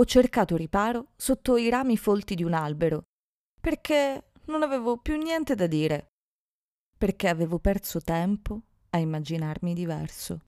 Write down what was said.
ho cercato riparo sotto i rami folti di un albero, perché non avevo più niente da dire, perché avevo perso tempo a immaginarmi diverso.